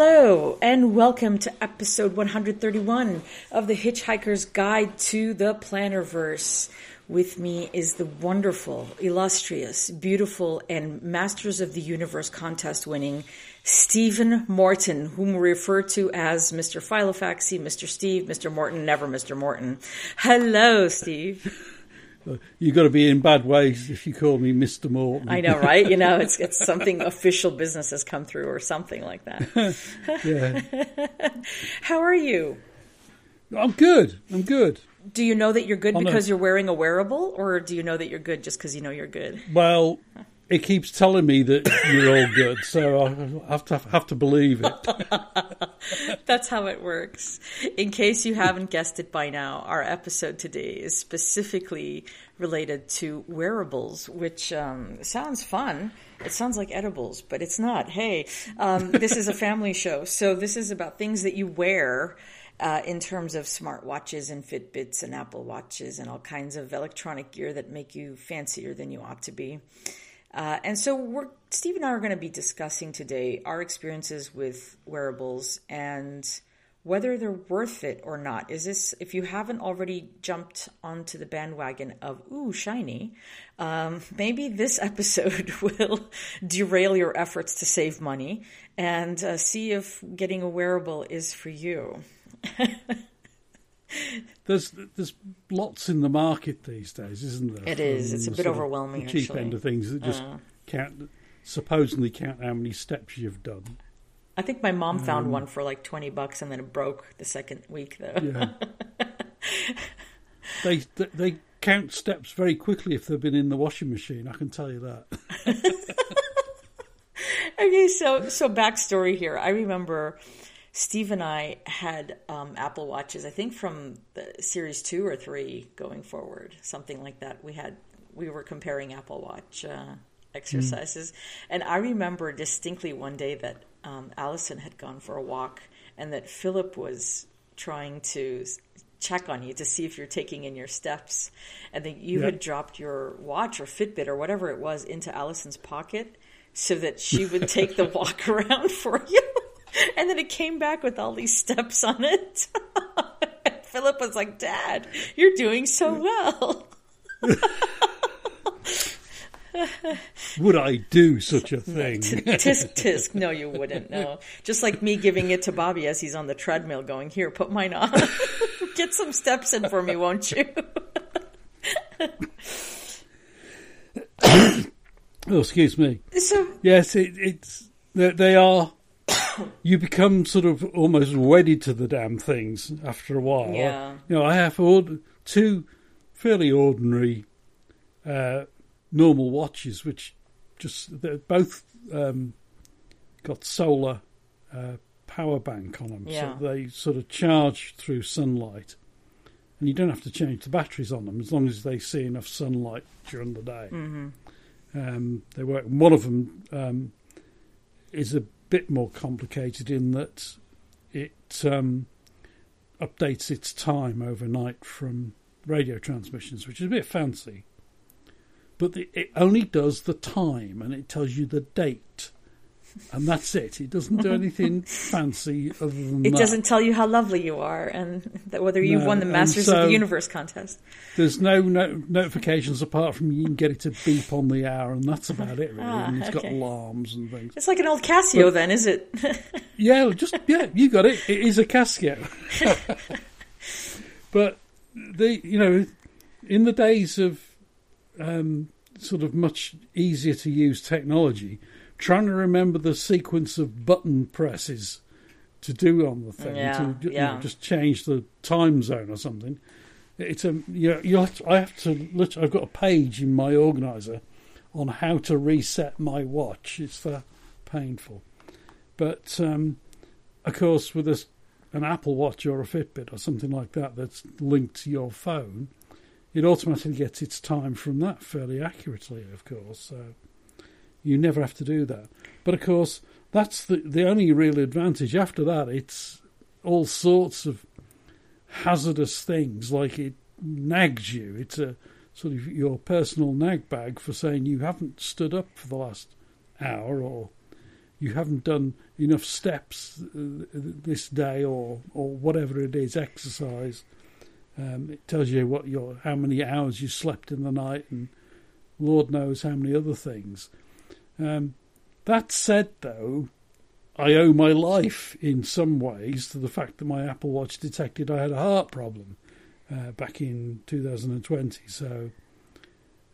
Hello, and welcome to episode 131 of The Hitchhiker's Guide to the Plannerverse. With me is the wonderful, illustrious, beautiful, and Masters of the Universe contest winning Stephen Morton, whom we refer to as Mr. Philofaxy, Mr. Steve, Mr. Morton, never Mr. Morton. Hello, Steve. You've got to be in bad ways if you call me Mr. Morton. I know, right? You know, it's it's something official business has come through or something like that. yeah. How are you? I'm good. I'm good. Do you know that you're good oh, I'm because you're wearing a wearable, or do you know that you're good just because you know you're good? Well, it keeps telling me that you're all good, so I have to have to believe it. That's how it works. In case you haven't guessed it by now, our episode today is specifically related to wearables, which um, sounds fun. It sounds like edibles, but it's not. Hey, um, this is a family show, so this is about things that you wear. Uh, in terms of smartwatches and Fitbits and Apple Watches and all kinds of electronic gear that make you fancier than you ought to be. Uh, and so we're Steve and I are going to be discussing today our experiences with wearables and whether they're worth it or not. Is this if you haven't already jumped onto the bandwagon of ooh shiny, um, maybe this episode will derail your efforts to save money and uh, see if getting a wearable is for you. There's there's lots in the market these days, isn't there? It is. It's a bit overwhelming, Cheap actually. end of things that just count, supposedly count how many steps you've done. I think my mom found um, one for like twenty bucks and then it broke the second week though. Yeah. they, they they count steps very quickly if they've been in the washing machine. I can tell you that. Okay, so so backstory here. I remember Steve and I had um, Apple watches. I think from the series two or three going forward, something like that. We had we were comparing Apple Watch uh, exercises, and I remember distinctly one day that um, Allison had gone for a walk, and that Philip was trying to check on you to see if you're taking in your steps, and that you had dropped your watch or Fitbit or whatever it was into Allison's pocket so that she would take the walk around for you. And then it came back with all these steps on it. Philip was like, Dad, you're doing so well. Would I do such a thing? tisk tisk. No, you wouldn't. No. Just like me giving it to Bobby as he's on the treadmill going, Here, put mine on. Get some steps in for me, won't you? oh, excuse me. So, Yes, it, it's they, they are. You become sort of almost wedded to the damn things after a while. Yeah. You know, I have ord- two fairly ordinary, uh, normal watches, which just they're both um, got solar uh, power bank on them, Yeah. so they sort of charge through sunlight, and you don't have to change the batteries on them as long as they see enough sunlight during the day. Um, they work. One of them um, is a bit more complicated in that it um, updates its time overnight from radio transmissions, which is a bit fancy. But the, it only does the time and it tells you the date. And that's it. It doesn't do anything fancy other than it that. doesn't tell you how lovely you are and that whether you've No, won the Masters of the Universe contest. There's no, no notifications apart from you can get it to beep on the hour, and that's about it, really. Ah, and it's got alarms and things. It's like an old Casio, then, is it? Yeah, just yeah, you got it. It is a Casio. but the you know, in the days of um, sort of much easier to use technology, trying to remember the sequence of button presses to do on the thing Yeah, to you know, just change the time zone or something. It's a you you have to, I have to. I've got a page in my organizer on how to reset my watch. It's that painful. But um, of course, with a, an Apple Watch or a Fitbit or something like that that's linked to your phone, it automatically gets its time from that fairly accurately. Of course, so you never have to do that. But of course, that's the the only real advantage. After that, it's all sorts of hazardous things like it nags you. It's a sort of your personal nag bag for saying you haven't stood up for the last hour or you haven't done enough steps uh, this day or or whatever it is, exercise. Um, it tells you what your how many hours you slept in the night, and Lord knows how many other things. Um, that said, though, I owe my life in some ways to the fact that my Apple Watch detected I had a heart problem uh, back in 2020. So,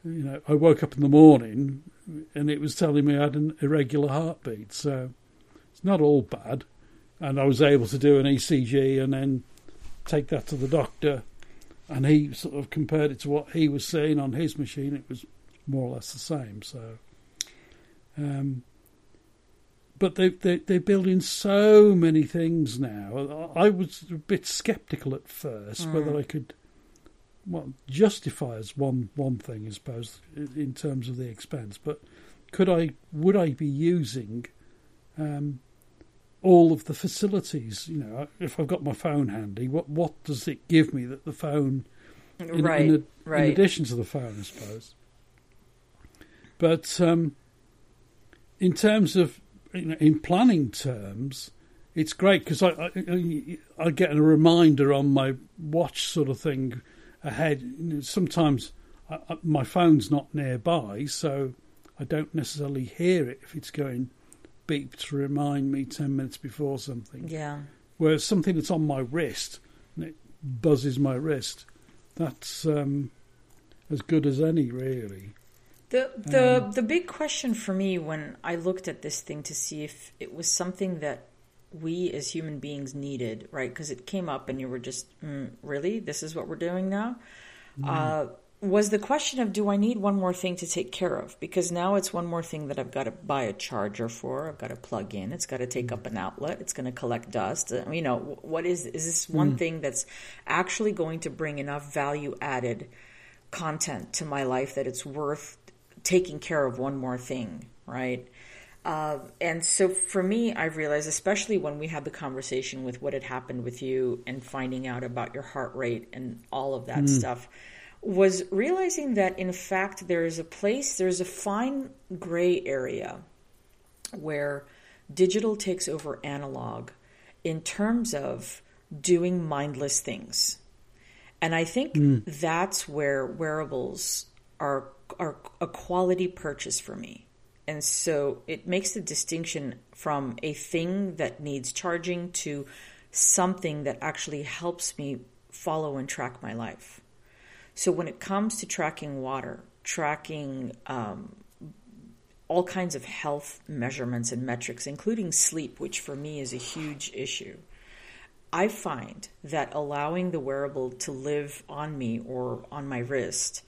you know, I woke up in the morning and it was telling me I had an irregular heartbeat. So it's not all bad. And I was able to do an ECG and then take that to the doctor. And he sort of compared it to what he was seeing on his machine. It was more or less the same. So, um, but they, they, they're building so many things now. I was a bit sceptical at first mm. whether I could well, justify as one one thing, I suppose, in terms of the expense. But could I, would I be using um, all of the facilities? You know, if I've got my phone handy, what what does it give me that the phone, in, right, in, right. in addition to the phone, I suppose. But um, in terms of you know, in planning terms, it's great because I, I, I get a reminder on my watch sort of thing ahead. Sometimes I, my phone's not nearby, so I don't necessarily hear it if it's going beep to remind me ten minutes before something. Yeah. Whereas something that's on my wrist and it buzzes my wrist, that's um, as good as any, really. The the um, the big question for me when I looked at this thing to see if it was something that we as human beings needed, right? Because it came up and you were just, mm, really? This is what we're doing now? Mm. Uh, was the question of do I need one more thing to take care of? Because now it's one more thing that I've got to buy a charger for. I've got to plug in. It's got to take up an outlet. It's going to collect dust. Uh, you know, what is is this one mm. thing that's actually going to bring enough value added content to my life that it's worth taking care of one more thing, right? Uh, and so for me, I've realized, especially when we had the conversation with what had happened with you and finding out about your heart rate and all of that mm. stuff, was realizing that in fact there is a place, there's a fine gray area where digital takes over analog in terms of doing mindless things. And I think mm. that's where wearables are, are a quality purchase for me and so it makes the distinction from a thing that needs charging to something that actually helps me follow and track my life. So when it comes to tracking water, tracking um, all kinds of health measurements and metrics, including sleep, which for me is a huge issue, I find that allowing the wearable to live on me or on my wrist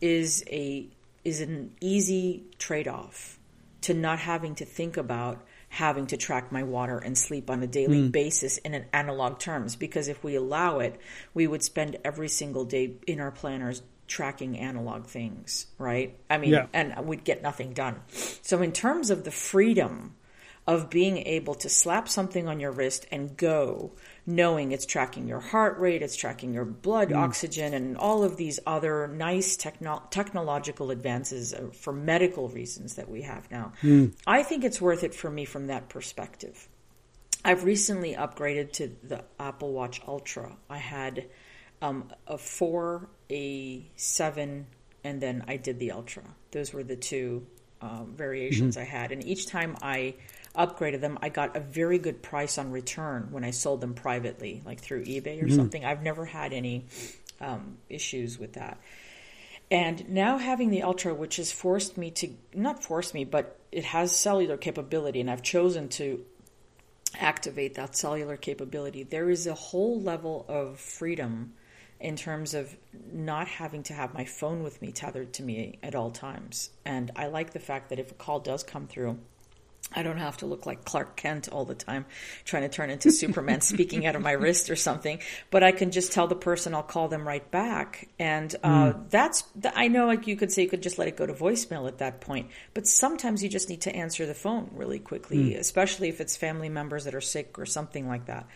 is a is an easy trade off to not having to think about having to track my water and sleep on a daily mm. basis in an analog terms because if we allow it we would spend every single day in our planners tracking analog things right i mean yeah. and we'd get nothing done so in terms of the freedom of being able to slap something on your wrist and go knowing it's tracking your heart rate, it's tracking your blood mm. oxygen, and all of these other nice techno- technological advances uh, for medical reasons that we have now. Mm. I think it's worth it for me from that perspective. I've recently upgraded to the Apple Watch Ultra. I had um, a 4, a 7, and then I did the Ultra. Those were the two uh, variations mm-hmm. I had. And each time I upgraded them, I got a very good price on return when I sold them privately, like through eBay or mm-hmm. something. I've never had any um, issues with that. And now having the Ultra, which has forced me to, not forced me, but it has cellular capability, and I've chosen to activate that cellular capability, there is a whole level of freedom in terms of not having to have my phone with me tethered to me at all times. And I like the fact that if a call does come through, I don't have to look like Clark Kent all the time, trying to turn into Superman speaking out of my wrist or something. But I can just tell the person I'll call them right back, and uh, mm. that's. I know, like you could say, you could just let it go to voicemail at that point. But sometimes you just need to answer the phone really quickly, mm. especially if it's family members that are sick or something like that.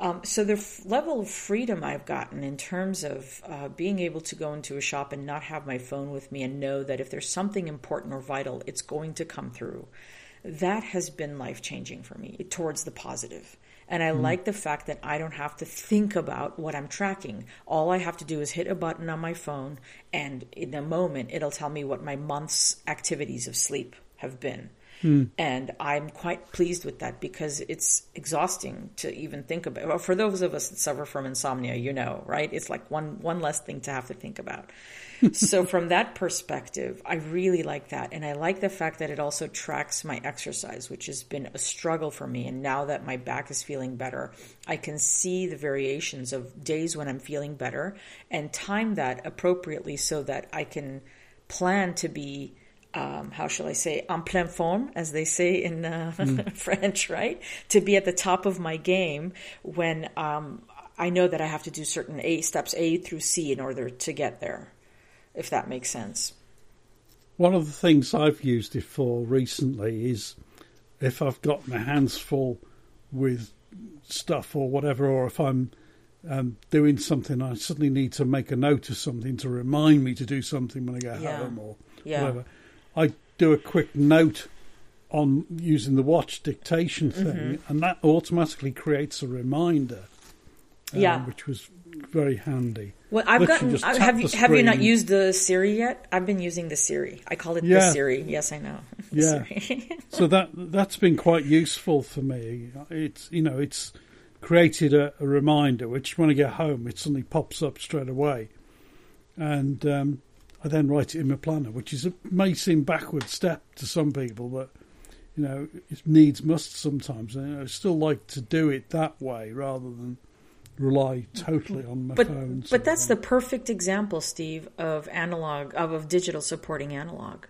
Um, so the f- level of freedom I've gotten in terms of uh, being able to go into a shop and not have my phone with me and know that if there's something important or vital, it's going to come through that has been life changing for me towards the positive. And I mm. like the fact that I don't have to think about what I'm tracking. All I have to do is hit a button on my phone, and in a moment, it'll tell me what my month's activities of sleep have been. Mm. And I'm quite pleased with that because it's exhausting to even think about. Well, for those of us that suffer from insomnia, you know, right? It's like one one less thing to have to think about. so from that perspective, I really like that. And I like the fact that it also tracks my exercise, which has been a struggle for me. And now that my back is feeling better, I can see the variations of days when I'm feeling better and time that appropriately so that I can plan to be um, how shall I say, en pleine forme, as they say in uh, mm. French, right? To be at the top of my game when um, I know that I have to do certain A steps A through C in order to get there, if that makes sense. One of the things I've used it for recently is if I've got my hands full with stuff or whatever, or if I'm um, doing something, I suddenly need to make a note of something to remind me to do something when I get yeah. home or yeah. whatever. I do a quick note on using the watch dictation thing, mm-hmm. and that automatically creates a reminder. Um, yeah, which was very handy. Well, I've Literally gotten. Have you have you not used the Siri yet? I've been using the Siri. I call it yeah. the Siri. Yes, I know. yeah. so that that's been quite useful for me. It's you know it's created a, a, reminder, which when I get home, it suddenly pops up straight away, and um, I then write it in my planner, which is a, may seem backward step to some people, but you know it needs must sometimes. And I still like to do it that way rather than rely totally on my but, phone. But that's the perfect example, Steve, of analog of, of digital supporting analog.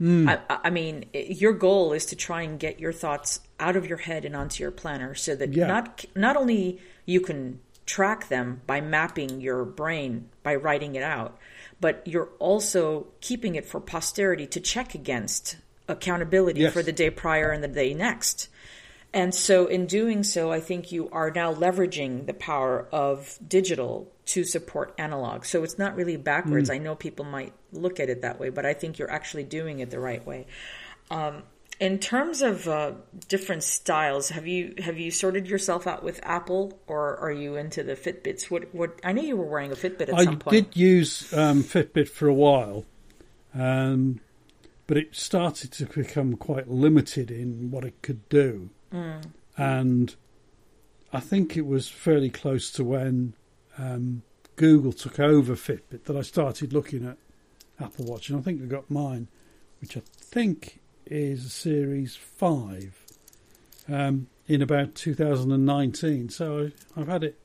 Mm. I, I, mean, your goal is to try and get your thoughts out of your head and onto your planner, so that yeah. not not only you can track them by mapping your brain by writing it out, but you're also keeping it for posterity to check against accountability yes. for the day prior and the day next. And so, in doing so, I think you are now leveraging the power of digital to support analog. So it's not really backwards. Mm. I know people might look at it that way, but I think you're actually doing it the right way. Um, in terms of uh, different styles, have you have you sorted yourself out with Apple, or are you into the Fitbits? What what? I knew you were wearing a Fitbit at I some point. I did use um, Fitbit for a while, um, but it started to become quite limited in what it could do, mm. and I think it was fairly close to when um, Google took over Fitbit that I started looking at Apple Watch, and I think I got mine, which I think is a Series 5 um, in about 2019. So I've had it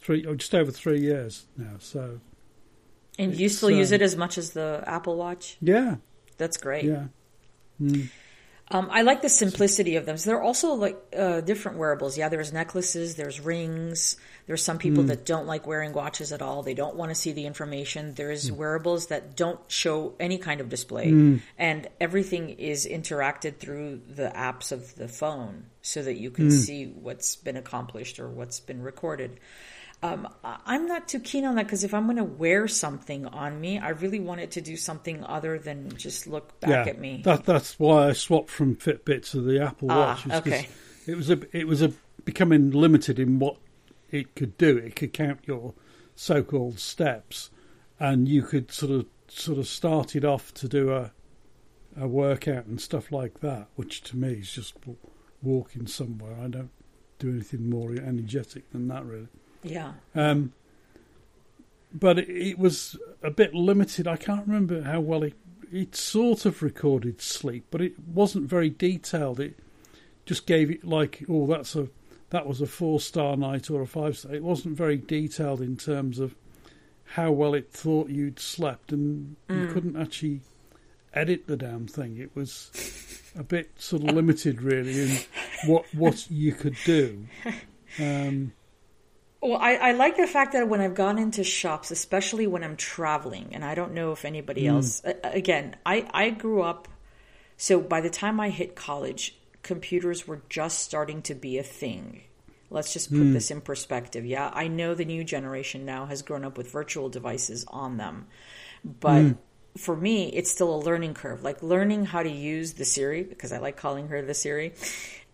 three, oh, just over three years now. So, and you still use it as much as the Apple Watch? Yeah, that's great. Yeah. Mm. Um, I like the simplicity of them. So there are also like uh, different wearables. Yeah, there's necklaces, there's rings. There's some people mm. that don't like wearing watches at all. They don't want to see the information. There's mm. wearables that don't show any kind of display, mm. and everything is interacted through the apps of the phone, so that you can mm. see what's been accomplished or what's been recorded. Um, I'm not too keen on that because if I'm going to wear something on me, I really want it to do something other than just look back yeah, at me. That, that's why I swapped from Fitbit to the Apple ah, Watch. okay. It was a it was a becoming limited in what it could do. It could count your so-called steps, and you could sort of sort of start it off to do a a workout and stuff like that, which to me is just walking somewhere. I don't do anything more energetic than that, really. Yeah. Um, but it, it, was a bit limited. I can't remember how well it it sort of recorded sleep, but it wasn't very detailed. It just gave it like, oh, that's a that was a four star night or a five star. It wasn't very detailed in terms of how well it thought you'd slept, and mm. you couldn't actually edit the damn thing. It was a bit sort of limited, really, in what what you could do. Um, well, I, I, like the fact that when I've gone into shops, especially when I'm traveling, and I don't know if anybody mm. else, again, I, I grew up, so by the time I hit college, computers were just starting to be a thing. Let's just put mm. this in perspective. Yeah, I know the new generation now has grown up with virtual devices on them, but mm. for me, it's still a learning curve. Like learning how to use the Siri, because I like calling her the Siri,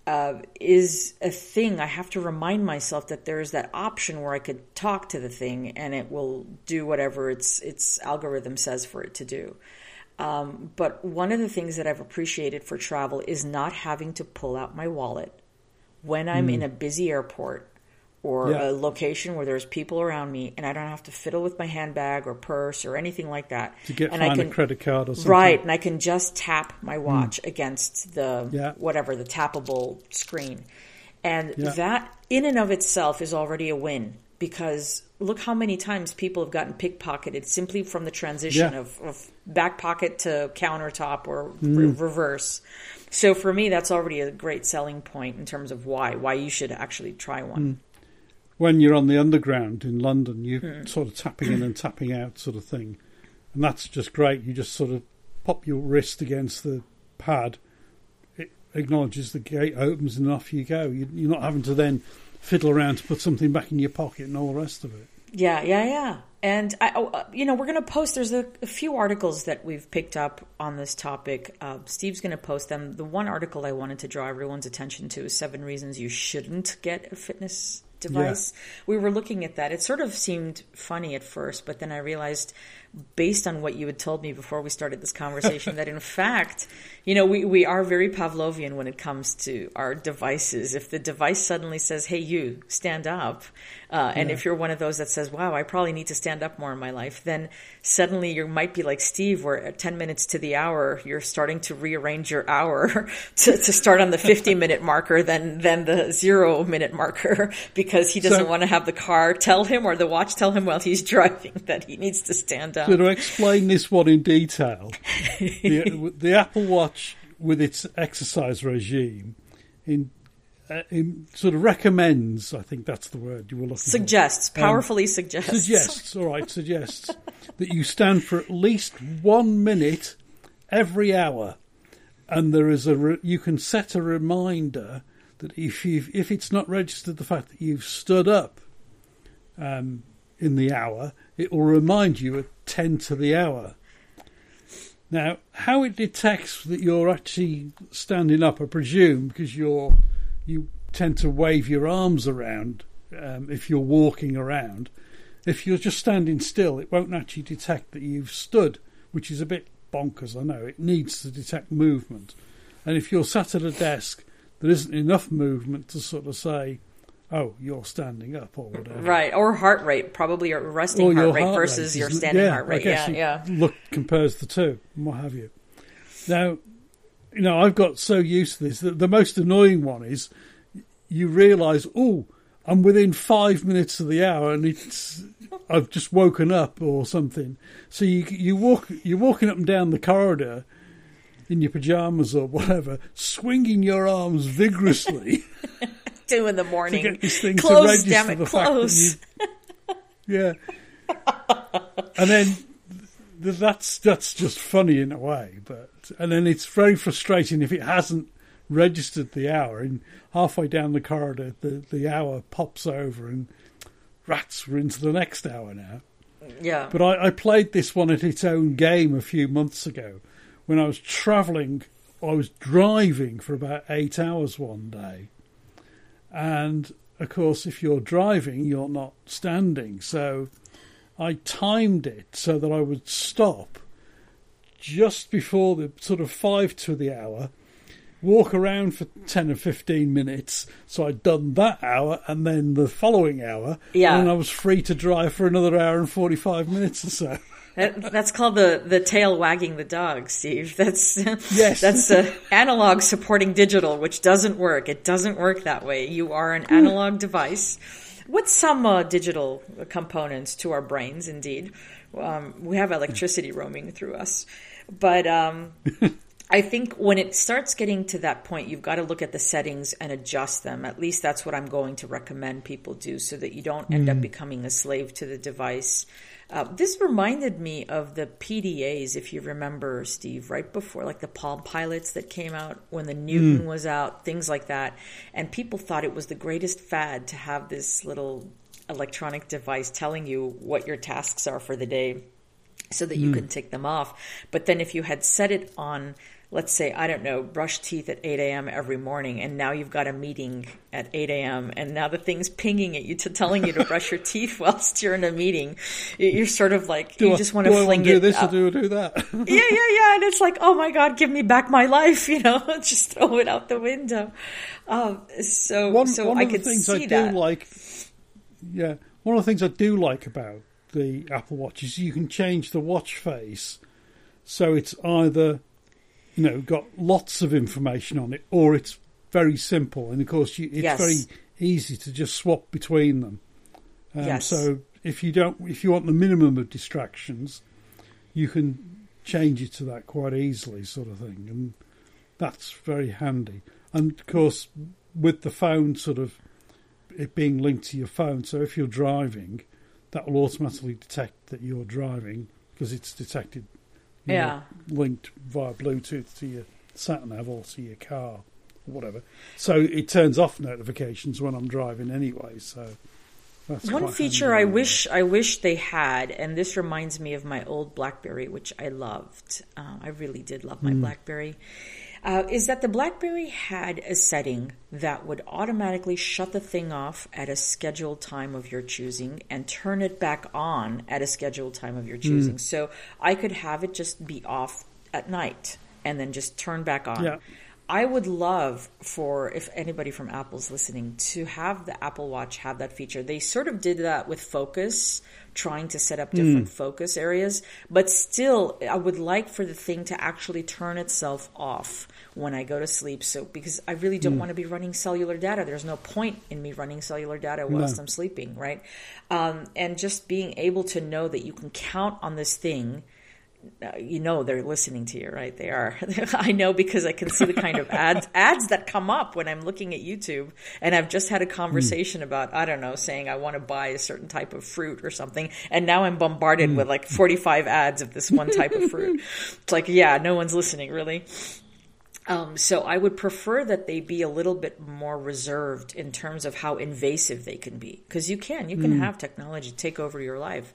uh, is a thing. I have to remind myself that there's that option where I could talk to the thing and it will do whatever its its algorithm says for it to do. Um, but one of the things that I've appreciated for travel is not having to pull out my wallet when I'm mm. in a busy airport or yeah. a location where there's people around me and I don't have to fiddle with my handbag or purse or anything like that. To get and I can, a credit card or something. Right, and I can just tap my watch mm. against the yeah. whatever, the tappable screen. And yeah. that in and of itself is already a win because look how many times people have gotten pickpocketed simply from the transition of, of, back pocket to countertop or mm. re- reverse. So for me, that's already a great selling point in terms of why why you should actually try one. Mm when you're on the underground in London, you're mm. sort of tapping in and tapping out sort of thing. And that's just great. You just sort of pop your wrist against the pad, it acknowledges the gate opens, and off you go. You're not having to then fiddle around to put something back in your pocket and all the rest of it. Yeah, yeah, yeah. And I, oh, uh, you know, we're going to post. There's a, a, few articles that we've picked up on this topic. Uh, Steve's going to post them. The one article I wanted to draw everyone's attention to is seven reasons you shouldn't get a fitness device. Yeah. We were looking at that. It sort of seemed funny at first, but then I realized based on what you had told me before we started this conversation that in fact, you know, we, we are very Pavlovian when it comes to our devices. If the device suddenly says, Hey, you stand up. Uh, and yeah. if you're one of those that says, wow, I probably need to stand up more in my life, then suddenly you might be like Steve, where at 10 minutes to the hour, you're starting to rearrange your hour to, to start on the 50 minute marker than, than the zero minute marker because he doesn't so, want to have the car tell him or the watch tell him while he's driving that he needs to stand up. To explain this one in detail, the, the Apple Watch with its exercise regime in, uh, in, sort of recommends. I think that's the word you were looking suggests, for. powerfully um, suggests. Suggests, all right, suggests that you stand for at least one minute every hour, and there is a re- you can set a reminder that if you if it's not registered the fact that you've stood up um, in the hour, it will remind you at 10 to the hour. Now, how it detects that you're actually standing up, I presume, because you're you tend to wave your arms around um, if you're walking around. If you're just standing still, it won't actually detect that you've stood, which is a bit bonkers. I know it needs to detect movement, and if you're sat at a desk, there isn't enough movement to sort of say oh, you're standing up or whatever. Right, or heart rate, probably your resting or heart, rate heart versus rate. your standing yeah, heart rate. yeah, yeah. Look, compares the two, and what have you. Now, you know, I've got so used to this that the most annoying one is you realise, oh, I'm within five minutes of the hour, and it's I've just woken up or something. So you you walk you're walking up and down the corridor in your pajamas or whatever, swinging your arms vigorously. two in the morning. To get this thing close, to damn it, the close. You, yeah. and then that's that's just funny in a way, but and then it's very frustrating if it hasn't registered the hour and halfway down the corridor the, the hour pops over and rats we're into the next hour now. Yeah. But I, I played this one at its own game a few months ago when I was travelling I was driving for about eight hours one day and of course, if you're driving, you're not standing. So I timed it so that I would stop just before the sort of five to the hour, walk around for 10 or 15 minutes. So I'd done that hour and then the following hour. Yeah. And I was free to drive for another hour and 45 minutes or so. That, that's called the, the tail wagging the dog, Steve. That's yes. that's uh, analog supporting digital, which doesn't work. It doesn't work that way. You are an analog device with some uh, digital components to our brains. Indeed, um, we have electricity roaming through us, but um, I think when it starts getting to that point, you've got to look at the settings and adjust them. At least that's what I'm going to recommend people do, so that you don't end mm. up becoming a slave to the device. Uh, this reminded me of the PDAs, if you remember, Steve, right before, like the Palm Pilots that came out when the Newton mm. was out, things like that. And people thought it was the greatest fad to have this little electronic device telling you what your tasks are for the day. so that you can take them off. But then if you had set it on, let's say, I don't know, brush teeth at 8 a.m. every morning, and now you've got a meeting at 8 a.m., and now the thing's pinging at you to telling you to brush your teeth whilst you're in a meeting, you're sort of like, Do you I- just want to fling wanna do this or do do that? yeah, yeah, yeah. And it's like, oh my God, give me back my life, you know, just throw it out the window. Um, so, one, so one I of the could things see I do that. like, yeah, one of the things I do like about the Apple Watch is you can change the watch face, so it's either, you know, got lots of information on it, or it's very simple, and of course, you, it's Yes. very easy to just swap between them. Um, Yes. So if you don't, if you want the minimum of distractions, you can change it to that quite easily, sort of thing, and that's very handy. And of course, with the phone sort of it being linked to your phone, so if you're driving, that will automatically detect that you're driving because it's detected, you know, Yeah. linked via Bluetooth to your sat nav or to your car or whatever. So it turns off notifications when I'm driving anyway. So that's One feature I wish I wish they had, and this reminds me of my old BlackBerry, which I loved. Uh, I really did love my Hmm. BlackBerry. Uh, is that the BlackBerry had a setting that would automatically shut the thing off at a scheduled time of your choosing and turn it back on at a scheduled time of your Hmm. choosing. So I could have it just be off at night and then just turn back on. Yeah. I would love for if anybody from Apple's listening to have the Apple Watch have that feature. They sort of did that with focus, trying to set up different focus areas, but still I would like for the thing to actually turn itself off when I go to sleep. So because I really don't want to be running cellular data. There's no point in me running cellular data whilst No. I'm sleeping, right? Um, and just being able to know that you can count on this thing uh, you know they're listening to you, right? They are. I know because I can see the kind of ads ads that come up when I'm looking at YouTube, and I've just had a conversation about I don't know, saying I want to buy a certain type of fruit or something, and now I'm bombarded with like 45 ads of this one type of fruit. It's like, yeah, no one's listening, really. Um, so I would prefer that they be a little bit more reserved in terms of how invasive they can be, because you can you can have technology take over your life.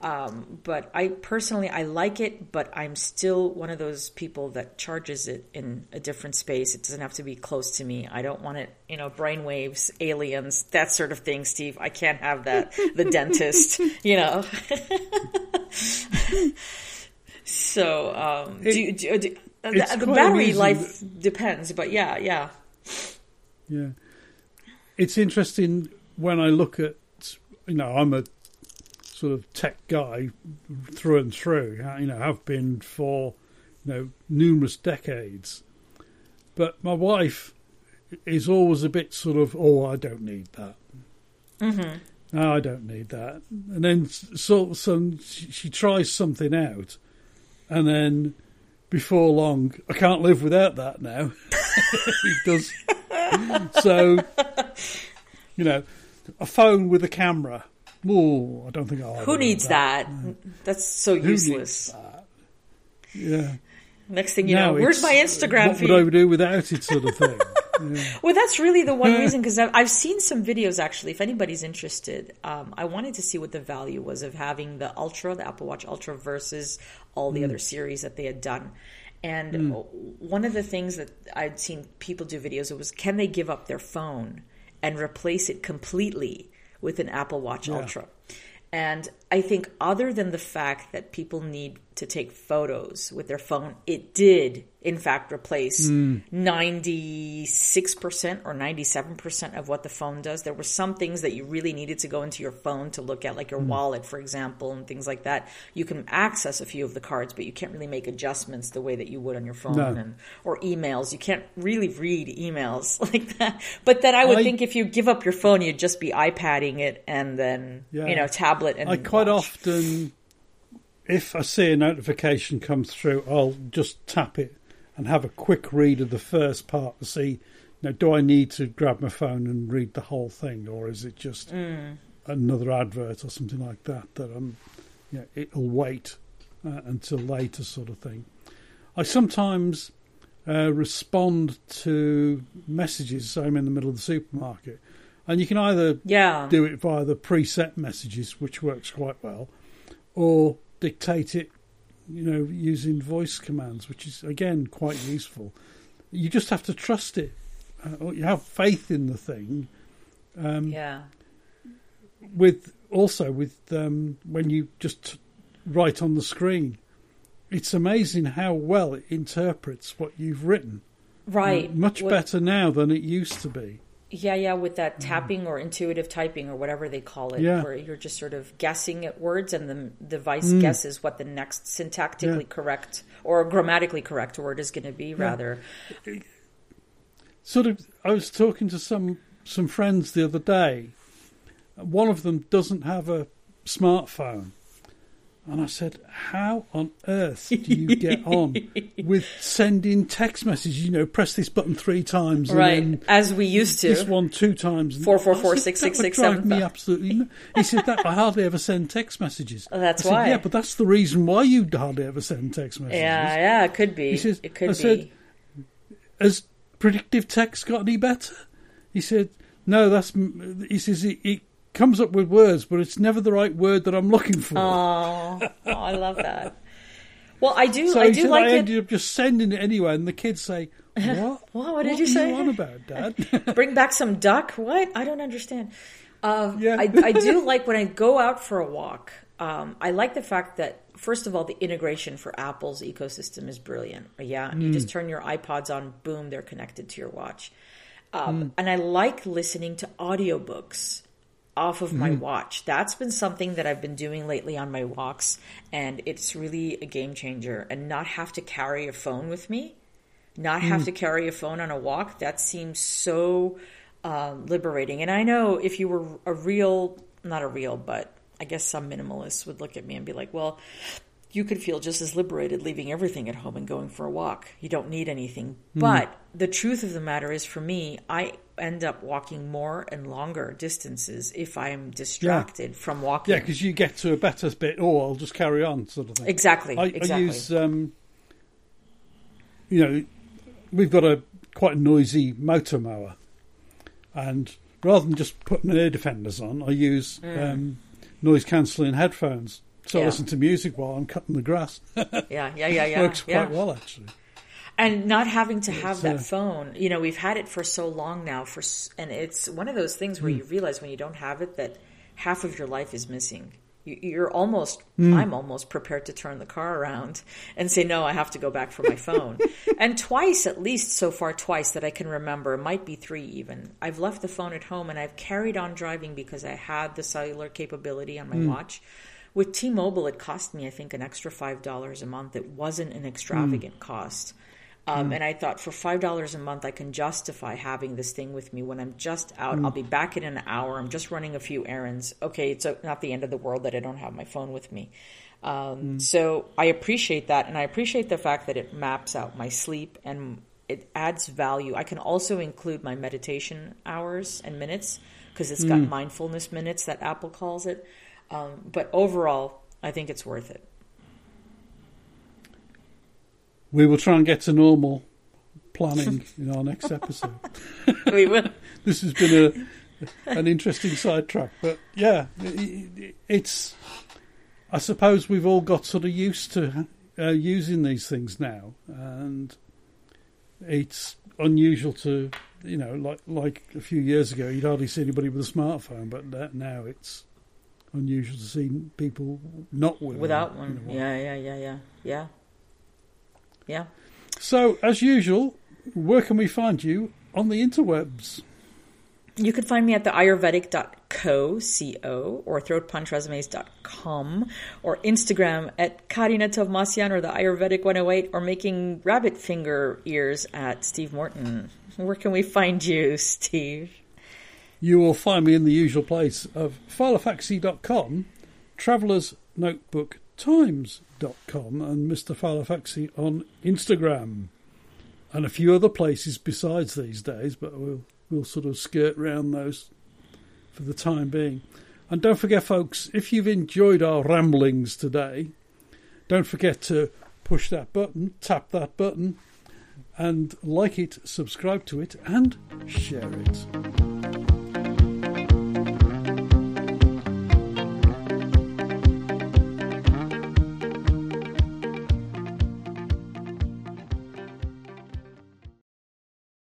Um, but I personally I like it, but I'm still one of those people that charges it in a different space. It doesn't have to be close to me. I don't want it, you know, brainwaves, aliens, that sort of thing. Steve, I can't have that. The dentist, you know. so um, do, you- do, do, the, the battery amazing life depends, but yeah, yeah. Yeah, it's interesting when I look at you know I'm a sort of tech guy through and through. You know, have been for you know numerous decades, but my wife is always a bit sort of oh I don't need that. Mm-hmm. No, I don't need that. And then so some she, she tries something out, and then before long I can't live without that now. it does. So, you know, a phone with a camera. Oh, I don't think I'll. Who needs need that? That's so Who useless. Yeah. Next thing you No, know, where's my Instagram What feed? would I do without it, sort of thing. yeah. Well, that's really the one reason because I've, I've seen some videos actually. If anybody's interested, um, I wanted to see what the value was of having the Ultra, the Apple Watch Ultra, versus all the mm. other series that they had done. And mm. one of the things that I'd seen people do videos of was can they give up their phone and replace it completely with an Apple Watch Ultra? And I think, other than the fact that people need to take photos with their phone, it did, in fact, replace hmm. 96% or 97% of what the phone does. There were some things that you really needed to go into your phone to look at, like your hmm. wallet, for example, and things like that. You can access a few of the cards, but you can't really make adjustments the way that you would on your phone No. and or emails. You can't really read emails like that. But then I would I- think if you give up your phone, you'd just be iPadding it and then, Yeah. you know, tablet and quite often, if I see a notification come through, I'll just tap it and have a quick read of the first part to see, you know, do I need to grab my phone and read the whole thing, or is it just another advert or something like that that I'm, you know, it'll wait uh, until later, sort of thing. I sometimes uh, respond to messages. So I'm in the middle of the supermarket, and you can either Yeah. do it via the preset messages, which works quite well, or dictate it, you know, using voice commands, which is again quite useful. You just have to trust it. Uh, you have faith in the thing. Um, yeah. With also with um, when you just write on the screen, it's amazing how well it interprets what you've written. Right. much What- better now than it used to be. Yeah, yeah, with that mm-hmm. tapping or intuitive typing or whatever they call it, Yeah. where you're just sort of guessing at words and the device mm. guesses what the next syntactically Yeah. correct or grammatically correct word is going to be, rather. sort of I was talking to some some friends the other day. One of them doesn't have a smartphone. And I said, How on earth do you get on with sending text messages? You know, press this button three times and Right. As we used this to. one two times. Four, four, four, said, six, "That six, six, seven, me absolutely. He said that I hardly ever send text messages. Oh, that's said, why. Yeah, but that's the reason why you hardly ever send text messages. Yeah, yeah, it could be. He says- it could I be. said- has predictive text got any better? He said, no, that's, he says, it, it comes up with words, but it's never the right word that I'm looking for. Oh, oh, I love that. Well, I do. so I do like I it. ended up just sending it anyway, and the kids say, what? What? What did you say? you on about, Dad? Bring back some duck? What? I don't understand. Um, Yeah. I, I do like when I go out for a walk. Um, I like the fact that first of all, the integration for Apple's ecosystem is brilliant. Yeah, you just turn your iPods on, boom, they're connected to your watch. Um, And I like listening to audiobooks off of my watch. That's been something that I've been doing lately on my walks, and it's really a game changer. And not have to carry a phone with me, not have to carry a phone on a walk. That seems so um, liberating. And I know if you were a real, not a real, but I guess some minimalists would look at me and be like, well, you could feel just as liberated leaving everything at home and going for a walk. You don't need anything. But the truth of the matter is, for me, I end up walking more and longer distances if I'm distracted from walking. yeah, because you get to a better bit, oh, I'll just carry on, sort of thing. exactly. I, exactly. I use, um, you know, we've got a quite noisy motor mower, and rather than just putting ear defenders on, I use um, noise cancelling headphones. So I Mm. Listen to music while I'm cutting the grass. yeah, yeah, yeah, yeah. Works quite yeah. well, actually. and not having to have that uh, phone you know we've had it for so long now for and it's one of those things where you Hmm. realize when you don't have it that half of your life is missing You- you're almost Hmm. i'm almost prepared to turn the car around and say no i have to go back for my phone and twice at least so far twice that i can remember it might be three even i've left the phone at home and i've carried on driving because i had the cellular capability on my Hmm. watch with T-Mobile, it cost me, I think, an extra five dollars a month. It wasn't an extravagant cost, um, and I thought for five dollars a month, I can justify having this thing with me when I'm just out. I'll be back in an hour. I'm just running a few errands. Okay, it's uh, not the end of the world that I don't have my phone with me. Um, So I appreciate that, and I appreciate the fact that it maps out my sleep and it adds value. I can also include my meditation hours and minutes because it's got mindfulness minutes that Apple calls it. Um, but overall, I think it's worth it. We will try and get to normal planning in our next episode. we will. this has been a an interesting sidetrack, but yeah, it's. I suppose we've all got sort of used to uh, using these things now, and it's unusual to you know like like a few years ago you'd hardly see anybody with a smartphone, but now it's unusual to see people not with Without in one. a. Yeah, yeah, yeah, yeah. Yeah. Yeah. So as usual, where can we find you on the interwebs? You can find me at the ayurvedic.co, C-O, or throatpunchresumes.com, or Instagram at Karina Tovmasyan or the Ayurvedic 108, or making rabbit finger ears at Steve Morton. Where can we find you, Steve? You will find me in the usual place of philofaxy.com, travelersnotebooktimes.com, and Mr. Philofaxy on Instagram, and a few other places besides these days, but we'll, we'll sort of skirt round those for the time being. And don't forget, folks, if you've enjoyed our ramblings today, don't forget to push that button, tap that button, and like it, subscribe to it, and share it.